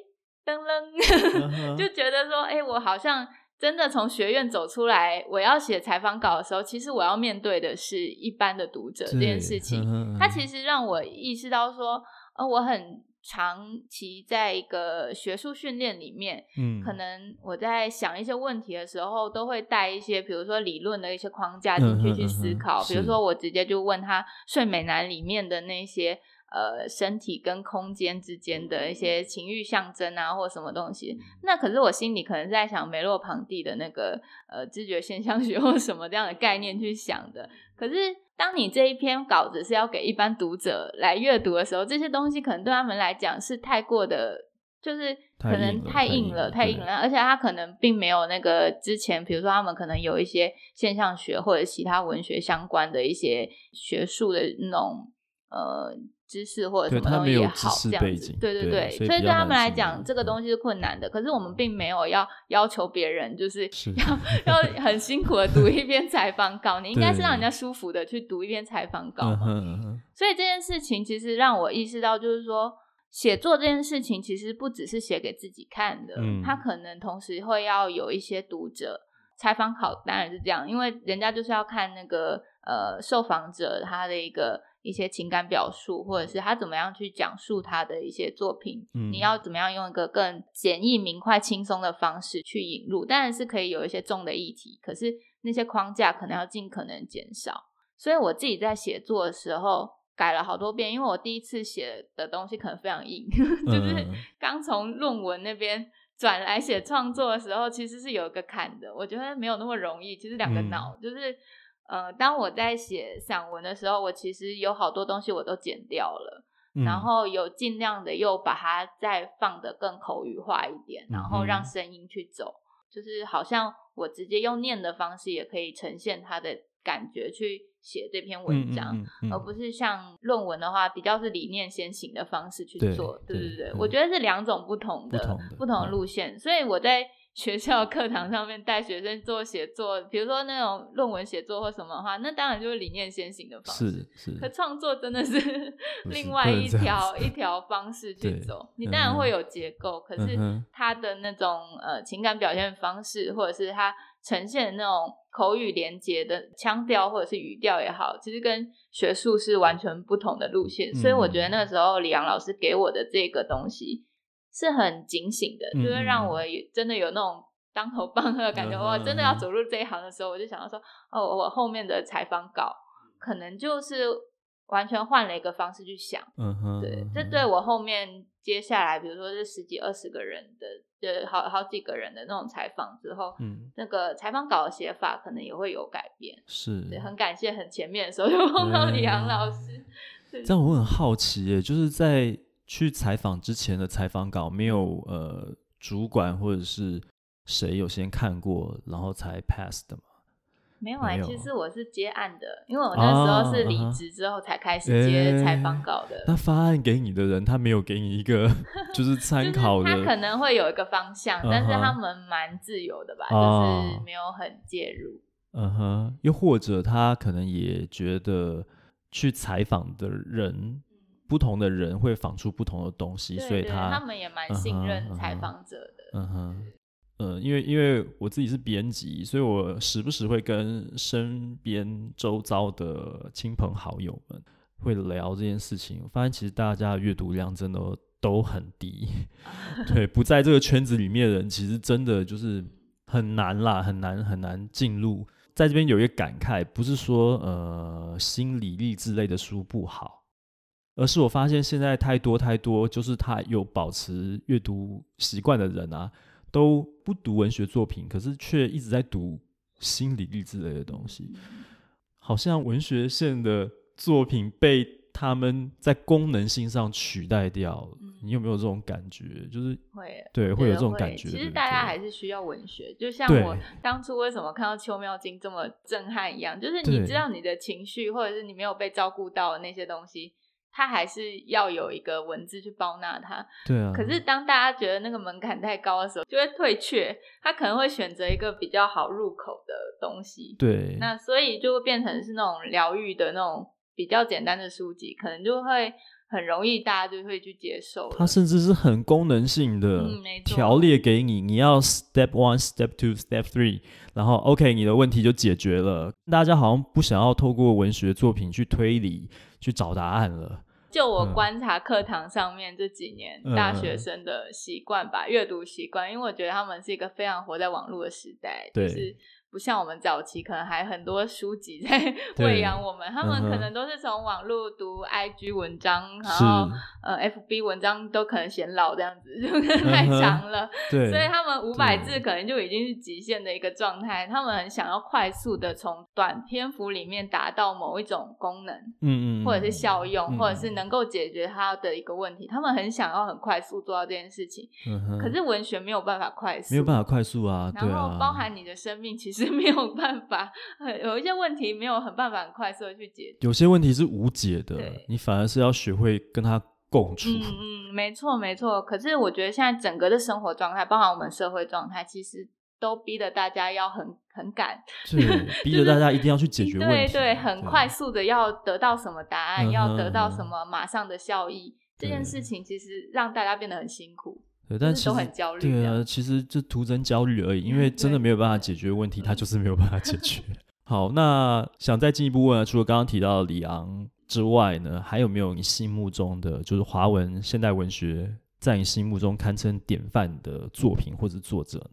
噔噔，就觉得说：“哎，我好像。”真的从学院走出来，我要写采访稿的时候，其实我要面对的是一般的读者这件事情。它其实让我意识到说，呃，我很长期在一个学术训练里面，嗯，可能我在想一些问题的时候，都会带一些，比如说理论的一些框架进去去思考。比如说，我直接就问他《睡美男》里面的那些。呃，身体跟空间之间的一些情欲象征啊，或什么东西，那可是我心里可能是在想梅洛庞蒂的那个呃知觉现象学或什么这样的概念去想的。可是当你这一篇稿子是要给一般读者来阅读的时候，这些东西可能对他们来讲是太过的，就是可能太硬了，太硬了，太硬了，而且他可能并没有那个之前，比如说他们可能有一些现象学或者其他文学相关的一些学术的那种。呃知识或者什么东西也好，这样子，对对对，所以，对他们来讲，这个东西是困难的。可是我们并没有要要求别人，就是要 要很辛苦的读一篇采访稿，你应该是让人家舒服的去读一篇采访稿。所以这件事情其实让我意识到，就是说写作这件事情其实不只是写给自己看的，嗯，他可能同时会要有一些读者。采访稿当然是这样，因为人家就是要看那个呃受访者他的一个一些情感表述，或者是他怎么样去讲述他的一些作品。嗯，你要怎么样用一个更简易、明快、轻松的方式去引入？当然是可以有一些重的议题，可是那些框架可能要尽可能减少。所以我自己在写作的时候改了好多遍，因为我第一次写的东西可能非常硬，就是刚从论文那边。转来写创作的时候，其实是有一个坎的。我觉得没有那么容易。其实两个脑、嗯、就是，呃，当我在写散文的时候，我其实有好多东西我都剪掉了，嗯、然后有尽量的又把它再放的更口语化一点，然后让声音去走，嗯、就是好像我直接用念的方式也可以呈现它的感觉去。写这篇文章，而不是像论文的话，比较是理念先行的方式去做，对对对，我觉得是两种不同的不同的，路线，嗯、所以我在。学校课堂上面带学生做写作，比如说那种论文写作或什么的话，那当然就是理念先行的方式。是是。可创作真的是 另外一条一条方式去走。你当然会有结构，可是他的那种呃情感表现方式，或者是他呈现的那种口语连接的腔调或者是语调也好，其实跟学术是完全不同的路线。所以我觉得那个时候李阳老师给我的这个东西。是很警醒的，就是让我真的有那种当头棒喝的感觉。嗯、我真的要走入这一行的时候，我就想到说，哦，我后面的采访稿可能就是完全换了一个方式去想。嗯哼，对，这对我后面接下来，比如说这十几二十个人的，就好好几个人的那种采访之后，嗯，那个采访稿的写法可能也会有改变。是，对，很感谢很前面的时候就碰到李阳老师。这样我很好奇耶，就是在。去采访之前的采访稿没有呃主管或者是谁有先看过，然后才 pass 的吗？没有啊、欸，其实我是接案的，因为我那时候是离职之后才开始接采访稿的。那发案给你的人，他没有给你一个 就是参考的，他可能会有一个方向，但是他们蛮自由的吧，就是没有很介入。嗯哼，又或者他可能也觉得去采访的人。不同的人会仿出不同的东西，对对对，所以他他们也蛮信任采访者的。嗯哼，呃，因为因为我自己是编辑，所以我时不时会跟身边周遭的亲朋好友们会聊这件事情。我发现其实大家的阅读量真的都很低，对，不在这个圈子里面的人，其实真的就是很难啦，很难很难进入。在这边有一个感慨，不是说呃心理励志类的书不好。而是我发现现在太多太多，就是他有保持阅读习惯的人啊，都不读文学作品，可是却一直在读心理励志类的东西，好像文学线的作品被他们在功能性上取代掉了。你有没有这种感觉？就是会对，会有这种感觉。其实大家还是需要文学，就像我当初为什么看到《秋妙经》这么震撼一样，就是你知道你的情绪，或者是你没有被照顾到的那些东西。他还是要有一个文字去包纳它，对啊。可是当大家觉得那个门槛太高的时候，就会退却。他可能会选择一个比较好入口的东西，对。那所以就会变成是那种疗愈的那种比较简单的书籍，可能就会很容易大家就会去接受。它甚至是很功能性的，条列给你，你要 step one, step two, step three，然后 OK，你的问题就解决了。大家好像不想要透过文学作品去推理、去找答案了。就我观察课堂上面这几年大学生的习惯吧，阅、嗯、读习惯，因为我觉得他们是一个非常活在网络的时代，对。就是不像我们早期，可能还很多书籍在 喂养我们。他们可能都是从网络读 IG 文章，然后呃 FB 文章都可能嫌老这样子，就太长了。对，所以他们五百字可能就已经是极限的一个状态。他们很想要快速的从短篇幅里面达到某一种功能，嗯嗯，或者是效用，或者是能够解决他的一个问题。他们很想要很快速做到这件事情。可是文学没有办法快速，没有办法快速啊。然后包含你的生命，其实。实没有办法，有一些问题没有很办法很快速的去解决。有些问题是无解的，你反而是要学会跟他共处。嗯嗯，没错没错。可是我觉得现在整个的生活状态，包含我们社会状态，其实都逼得大家要很很赶，对，逼着大家一定要去解决问题，对对，很快速的要得到什么答案，要得到什么马上的效益，这件事情其实让大家变得很辛苦。对，但其实都很焦虑。对啊，其实就徒增焦虑而已，因为真的没有办法解决问题，他就是没有办法解决。好，那想再进一步问，除了刚刚提到的李昂之外呢，还有没有你心目中的，就是华文现代文学在你心目中堪称典范的作品或者作者？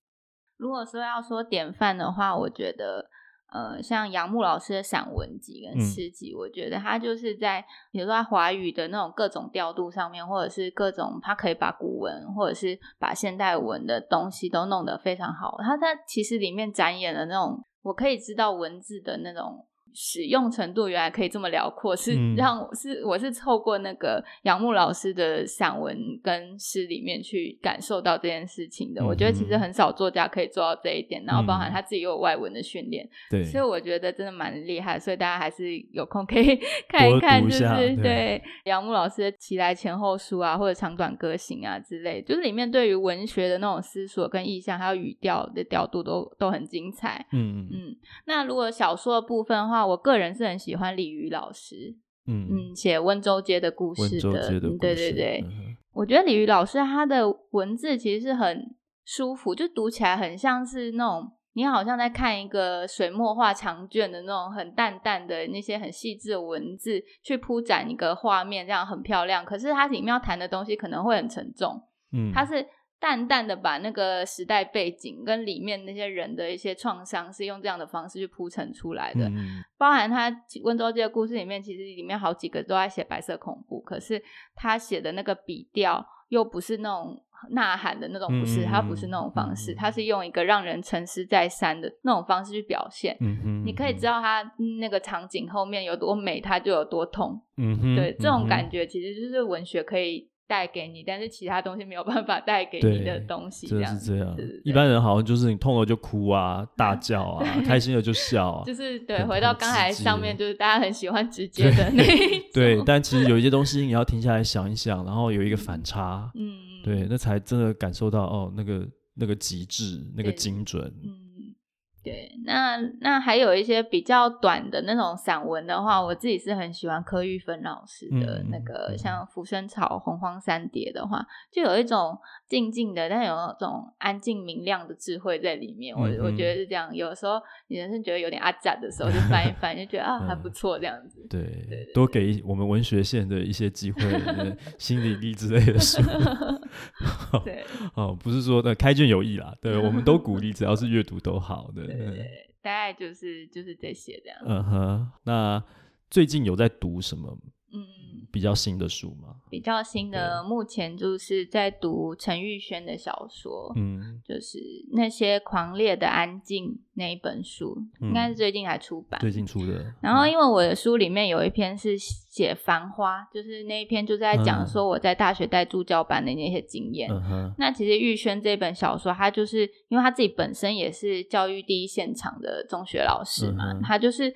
如果说要说典范的话，我觉得。呃，像杨牧老师的散文集跟诗集，嗯、我觉得他就是在，比如说在华语的那种各种调度上面，或者是各种，他可以把古文或者是把现代文的东西都弄得非常好。他他其实里面展演了那种，我可以知道文字的那种。使用程度原来可以这么辽阔，是让我是我是透过那个杨牧老师的散文跟诗里面去感受到这件事情的。嗯、我觉得其实很少作家可以做到这一点，然后包含他自己又有外文的训练，对、嗯，所以我觉得真的蛮厉害。所以大家还是有空可以 看一看，就是对，杨牧老师的《其来前后书》啊，或者《长短歌行》啊之类，就是里面对于文学的那种思索跟意象，还有语调的调度都都很精彩。嗯嗯，那如果小说的部分的话，我个人是很喜欢李渔老师，嗯嗯，写温州街的故事的，的对对对，嗯、我觉得李渔老师他的文字其实是很舒服，就读起来很像是那种你好像在看一个水墨画长卷的那种很淡淡的那些很细致的文字去铺展一个画面，这样很漂亮。可是它里面要谈的东西可能会很沉重，嗯，它是。淡淡的把那个时代背景跟里面那些人的一些创伤，是用这样的方式去铺陈出来的。嗯、包含他温州街的故事里面，其实里面好几个都在写白色恐怖，可是他写的那个笔调又不是那种呐喊的那种，不是，他不是那种方式，他、嗯、是用一个让人沉思再三的那种方式去表现。你可以知道他那个场景后面有多美，他就有多痛。嗯哼，对，这种感觉其实就是文学可以。带给你，但是其他东西没有办法带给你的东西，这样是这样。一般人好像就是你痛了就哭啊，大叫啊，开心了就笑啊。就是对，回到刚才上面，就是大家很喜欢直接的那一 种。对，但其实有一些东西你要停下来想一想，然后有一个反差，嗯，对，那才真的感受到哦，那个那个极致，那个精准。对，那那还有一些比较短的那种散文的话，我自己是很喜欢柯玉芬老师的那个，嗯、像《浮生草》《洪荒三叠》的话，就有一种静静的，但有那种安静明亮的智慧在里面。我、嗯、我觉得是这样。有时候你人生觉得有点阿杂的时候，就翻一翻，就觉得啊还不错这样子。对，对对对，多给我们文学线的一些机会，心理力之类的书。对，哦，不是说的开卷有益啦，对，我们都鼓励，只要是阅读都好的。对，对，对，大概就是就是这些这样。嗯哼，那最近有在读什么？嗯，比较新的书吗？比较新的，目前就是在读陈玉轩的小说，嗯，就是那些狂烈的安静那一本书，嗯、应该是最近才出版，最近出的。然后因为我的书里面有一篇是写《繁花》，就是那一篇就在讲说我在大学带助教班的那些经验。那其实玉轩这本小说，他就是因为他自己本身也是教育第一现场的中学老师嘛，嗯、他就是。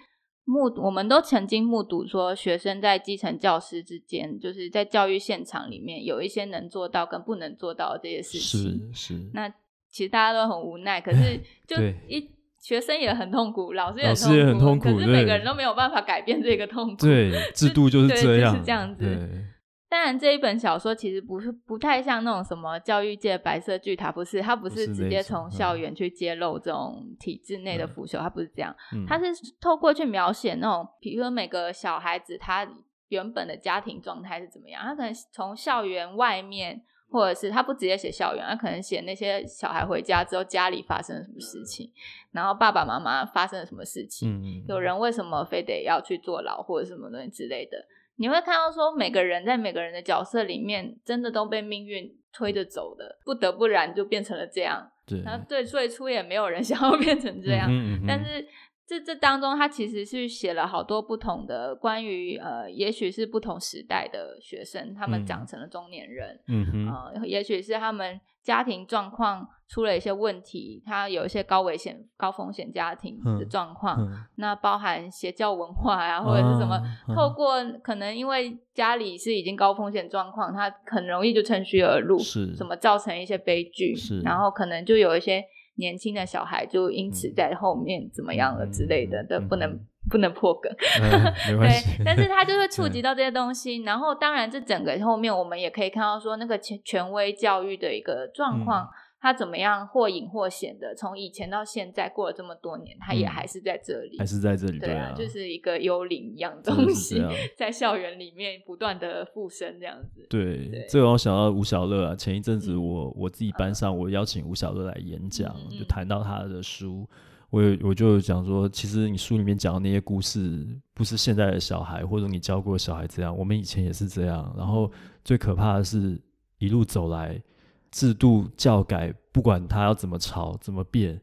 目我们都曾经目睹说，学生在基层教师之间，就是在教育现场里面，有一些能做到跟不能做到的这些事情。是是。那其实大家都很无奈，可是 就一学生也很痛苦，老师也很痛苦，很痛苦，可是每个人都没有办法改变这个痛苦。对，制度就是这样，就是这样子。当然，这一本小说其实不是不太像那种什么教育界白色巨塔，不是，它不是直接从校园去揭露这种体制内的腐朽，嗯、它不是这样，它是透过去描写那种，比如说每个小孩子他原本的家庭状态是怎么样，他可能从校园外面，或者是他不直接写校园，他可能写那些小孩回家之后家里发生了什么事情，然后爸爸妈妈发生了什么事情，嗯、有人为什么非得要去坐牢或者什么东西之类的。你会看到说，每个人在每个人的角色里面，真的都被命运推着走的，不得不然就变成了这样。对，然后对最初也没有人 想要变成这样，嗯哼嗯哼，但是这这当中，他其实是写了好多不同的关于呃，也许是不同时代的学生，他们长成了中年人，嗯哼，呃，也许是他们家庭状况出了一些问题，他有一些高危险、高风险家庭的状况，嗯、那包含邪教文化呀、啊，或者是什么，啊、透过可能因为家里是已经高风险状况，他很容易就趁虚而入，是，什么造成一些悲剧，是，然后可能就有一些。年轻的小孩就因此在后面怎么样了之类的，都、嗯、不能、嗯、不能破梗。嗯、对，但是他就会触及到这些东西。然后，当然，这整个后面我们也可以看到说，那个权权威教育的一个状况。嗯他怎么样或隐或显的，从以前到现在过了这么多年，他也还是在这里，还是在这里，对啊，就是一个幽灵一样的东西，在校园里面不断的附身这样子。对，对这个我想到吴小乐啊，前一阵子我、嗯、我自己班上我邀请吴小乐来演讲，嗯、就谈到他的书，我我就讲说，其实你书里面讲的那些故事，不是现在的小孩或者你教过的小孩这样，我们以前也是这样。然后最可怕的是一路走来。制度教改，不管他要怎么吵怎么变，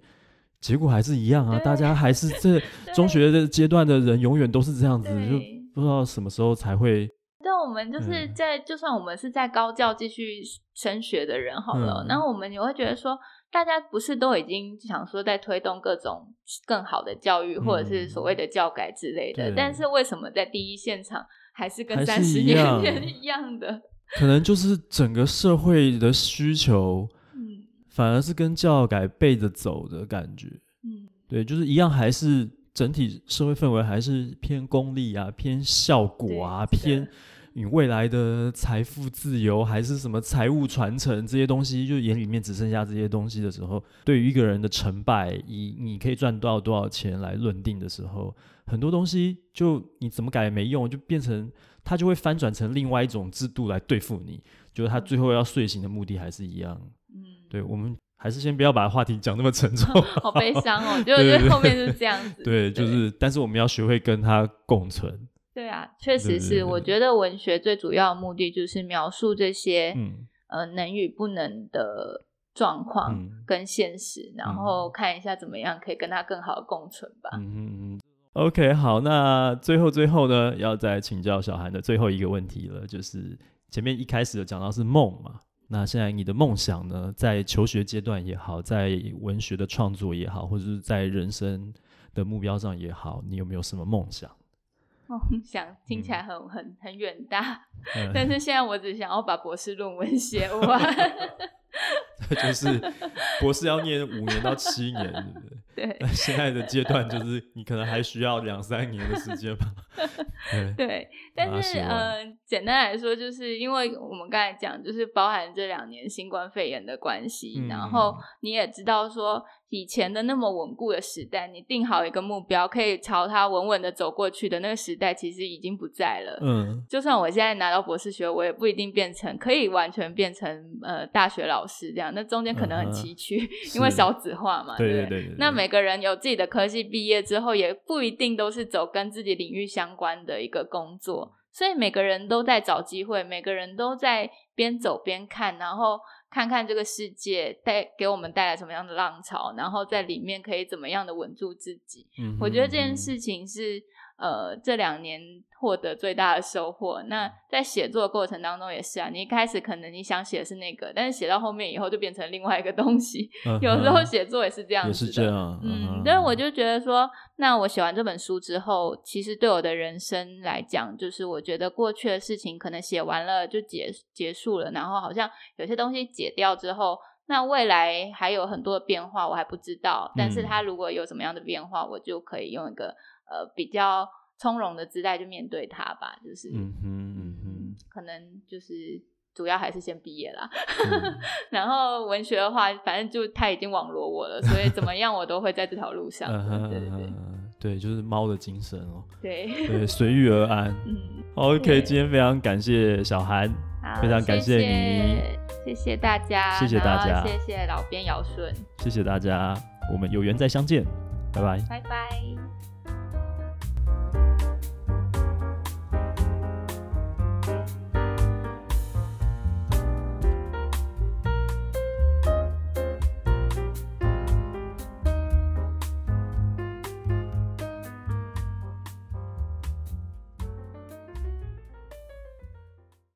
结果还是一样啊！大家还是这 中学的阶段的人，永远都是这样子，就不知道什么时候才会。但我们就是在，就算我们是在高教继续升学的人好了，然后我们也会觉得说，大家不是都已经想说在推动各种更好的教育，或者是所谓的教改之类的，但是为什么在第一现场还是跟三十年前一样的？可能就是整个社会的需求，嗯，反而是跟教改背着走的感觉，嗯，对，就是一样，还是整体社会氛围还是偏功利啊，偏效果啊，偏你未来的财富自由还是什么财务传承这些东西，就眼里面只剩下这些东西的时候，对于一个人的成败，以你可以赚多少多少钱来论定的时候，很多东西就你怎么改也没用，就变成。他就会翻转成另外一种制度来对付你，就是他最后要睡醒的目的还是一样。嗯，对，我们还是先不要把话题讲那么沉重，好悲伤哦。就我觉得后面是这样子。对，就是，但是我们要学会跟他共存。对啊，确实是。我觉得文学最主要的目的就是描述这些，嗯，呃，能与不能的状况跟现实，然后看一下怎么样可以跟它更好的共存吧。嗯嗯嗯。OK，好，那最后最后呢，要再请教小韩的最后一个问题了，就是前面一开始有讲到是梦嘛，那现在你的梦想呢，在求学阶段也好，在文学的创作也好，或者是在人生的目标上也好，你有没有什么梦想？梦 想听起来很 很很远大，嗯、但是现在我只想要把博士论文写完。就是博士要念五年到七年，对不对？对。那现在的阶段就是你可能还需要两三年的时间吧。对。对，但是呃，简单来说，就是因为我们刚才讲，就是包含这两年新冠肺炎的关系，嗯、然后你也知道说。以前的那么稳固的时代，你定好一个目标，可以朝它稳稳的走过去的那个时代，其实已经不在了。嗯，就算我现在拿到博士学位，我也不一定变成可以完全变成呃大学老师这样，那中间可能很崎岖，嗯、因为少子化嘛。对对对，对，对，对。那每个人有自己的科系毕业之后，也不一定都是走跟自己领域相关的一个工作，所以每个人都在找机会，每个人都在边走边看，然后。看看这个世界带给我们带来什么样的浪潮，然后在里面可以怎么样的稳住自己。嗯，我觉得这件事情是。呃，这两年获得最大的收获。那在写作过程当中也是啊，你一开始可能你想写的是那个，但是写到后面以后就变成另外一个东西。Uh. 有时候写作也是这样子的。也是这样。Uh. 嗯，但是我就觉得说，那我写完这本书之后，其实对我的人生来讲，就是我觉得过去的事情可能写完了就结结束了，然后好像有些东西解掉之后，那未来还有很多的变化我还不知道。但是它如果有什么样的变化，我就可以用一个。呃，比较从容的姿态去面对它吧，就是，嗯哼嗯哼，可能就是主要还是先毕业啦，嗯、然后文学的话，反正就他已经网罗我了，所以怎么样我都会在这条路上，对对对，对，就是猫的精神哦，对对，随遇而安，嗯，OK，今天非常感谢小韩，非常感谢你谢谢，大家，谢谢大家，谢谢老编尧舜，谢谢大家，我们有缘再相见，拜拜，拜拜。